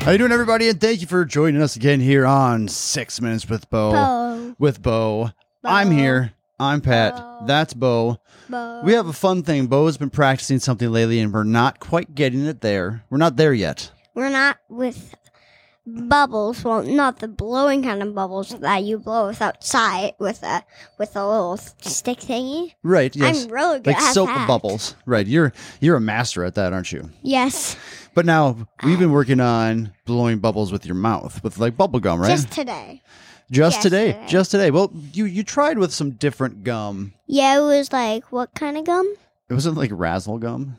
How you doing, everybody? And thank you for joining us again here on Six Minutes with Bo. Bo. With Bo. I'm here. I'm Pat. Bo. That's Bo. Bo. We have a fun thing. Bo's been practicing something lately, and we're not quite getting it there. We're not there yet. We're not with bubbles. Well, not the blowing kind of bubbles that you blow with outside with a with a little stick thingy. Right? Yes. I'm really good like at soap that. bubbles. Right. You're you're a master at that, aren't you? Yes, But now we've been working on blowing bubbles with your mouth with like bubble gum, right? just today. Just yes, today. today. Just today. Well, you you tried with some different gum. Yeah, it was like what kind of gum? It wasn't like razzle gum,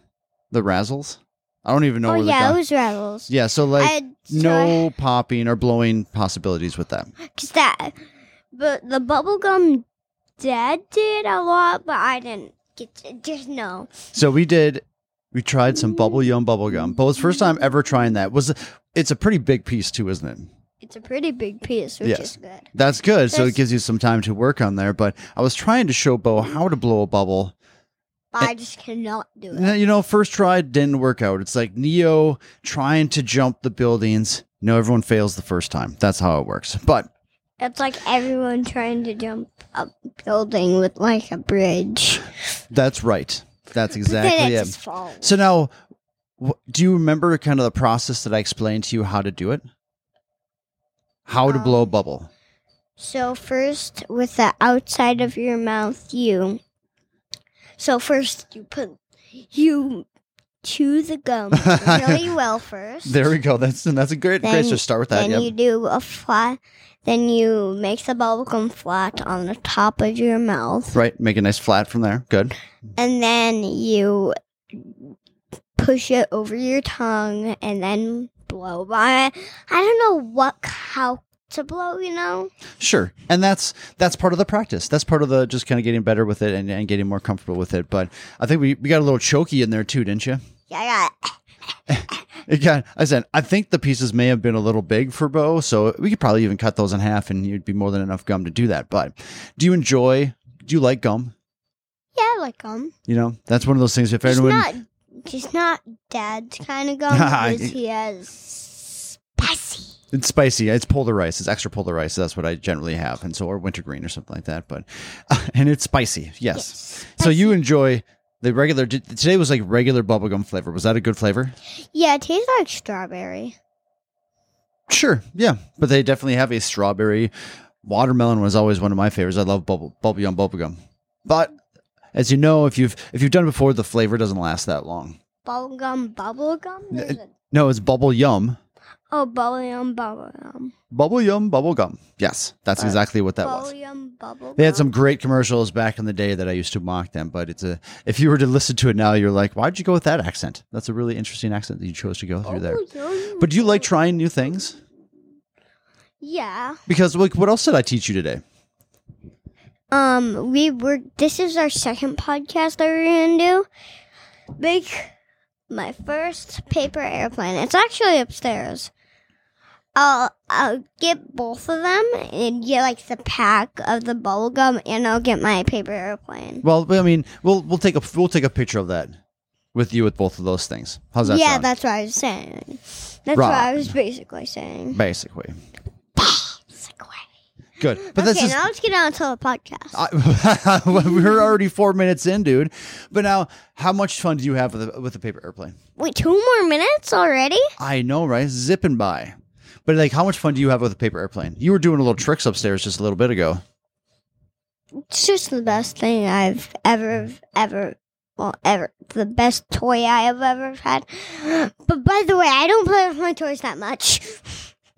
the razzles. I don't even know. oh where the yeah, it was Rattles. Yeah. So like no popping or blowing possibilities with that. cause that, but the bubble gum, Dad did a lot, but I didn't get to, just no. So we did. We tried some bubble yum bubble gum. But it was first time ever trying that. Was it's a pretty big piece too, isn't it? It's a pretty big piece, which Yes. is good. That's good. So it gives you some time to work on there. But I was trying to show Bo how to blow a bubble. But I just cannot do it. And, You know, first try didn't work out. It's like Neo trying to jump the buildings. No, everyone fails the first time. That's how it works. But It's like everyone trying to jump a building with like a bridge. that's right. That's exactly it it. just falls. So now, do you remember kind of the process that I explained to you how to do it? How to blow a Um, bubble. So first, with the outside of your mouth, you. So first, you put you chew the gum really well first. There we go. That's that's a great great Then- to start with that. Then Yep. you do a flat. Then you make the bubble gum flat on the top of your mouth, Right. Make a nice flat from there. Good. and then you push it over your tongue, and then blow by it. I don't know what how to blow. You know. Sure. And that's that's part of the practice. That's part of the just kind of getting better with it and, and getting more comfortable with it. But I think we, we got a little choky in there too, didn't you? Yeah, I got it. It got, I said, I think the pieces may have been a little big for Bo, so we could probably even cut those in half and you'd be more than enough gum to do that. But do you enjoy, do you like gum? Yeah, I like gum. You know, that's one of those things. If He's anyone, not. He's not dad's kind of gum. because he has. It's spicy, it's Polar Ice, it's extra Polar Ice. That's what I generally have. And so, or wintergreen or something like that. But, and it's spicy. Yes. Yes. So you enjoy the regular, today was like regular bubblegum flavor. Was that a good flavor? Yeah, it tastes like strawberry. Sure, yeah, but they definitely have a strawberry. Watermelon was always one of my favorites. I love bubble bubble yum bubblegum, but as you know, if you've if you've done it before, the flavor doesn't last that long. Bubblegum, bubblegum? No, it's bubble yum, Oh, bubblegum, bubblegum. bubble yum bubblegum. Yes, that's exactly what that was. Bubblegum, bubblegum. They had some great commercials back in the day that I used to mock them, but it's a if you were to listen to it now, you're like, why'd you go with that accent? That's a really interesting accent that you chose to go through there. Bubblegum. But do you like trying new things? Yeah. Because like, what else did I teach you today? Um, we were. This is our second podcast that we're gonna do. Make my first paper airplane. It's actually upstairs. I'll I'll get both of them and get like the pack of the bubble gum, and I'll get my paper airplane. Well, I mean, we'll we'll take a we'll take a picture of that with you with both of those things. How's that yeah, sound? that's what I was saying. That's Right. what I was basically saying. Basically, segue. good. But okay, this is now let's get on to the podcast. I, we're already four minutes in, dude. But now, how much fun do you have with a, with a paper airplane? Wait, two more minutes already? I know, right? Zipping by. But like, how much fun do you have with a paper airplane? You were doing a little tricks upstairs just a little bit ago. It's just the best thing I've ever, ever, well, ever, the best toy I have ever had. But by the way, I don't play with my toys that much.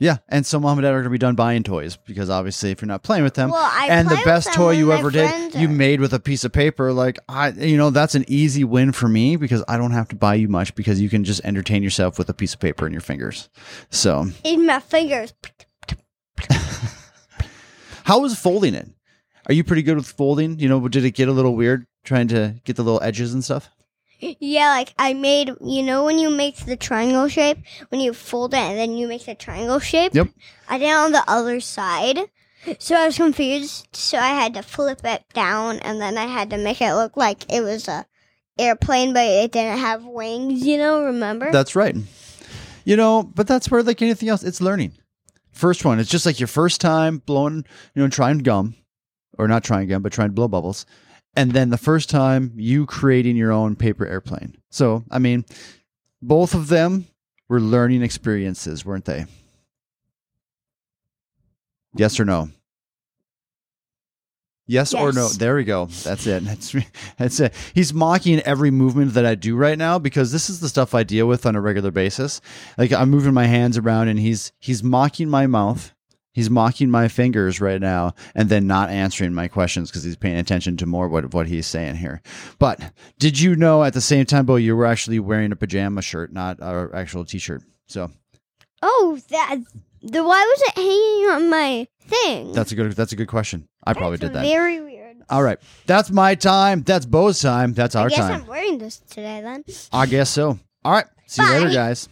Yeah, and so mom and dad are gonna be done buying toys because obviously, if you're not playing with them, Well, I and the best toy you ever did, you made with a piece of paper. Like I, you know, that's an easy win for me because I don't have to buy you much because you can just entertain yourself with a piece of paper in your fingers. So, In my fingers. how was folding it? Are you pretty good with folding? You know, did it get a little weird trying to get the little edges and stuff? Yeah, like I made, you know, when you make the triangle shape, when you fold it and then you make the triangle shape? Yep. I did it on the other side. So I was confused. So I had to flip it down and then I had to make it look like it was a airplane, but it didn't have wings. You know, remember? That's right. You know, but that's where like anything else, it's learning. First one, it's just like your first time blowing, you know, trying gum, or not trying gum, but trying to blow bubbles, and then the first time you creating your own paper airplane. So, I mean, both of them were learning experiences, weren't they? Yes or no? Yes, or no? There we go. That's it. That's that's it. He's mocking every movement that I do right now because this is the stuff I deal with on a regular basis. Like I'm moving my hands around and he's he's mocking my mouth. He's mocking my fingers right now and then not answering my questions because he's paying attention to more what what he's saying here. But did you know at the same time, Bo, you were actually wearing a pajama shirt, not an actual t-shirt. So oh, that. The why was it hanging on my thing? that's a good that's a good question. I probably did that. Very weird. All right. That's my time. That's Bo's time. That's I our guess time. I'm wearing this today then. I guess so. All right. See you later, guys.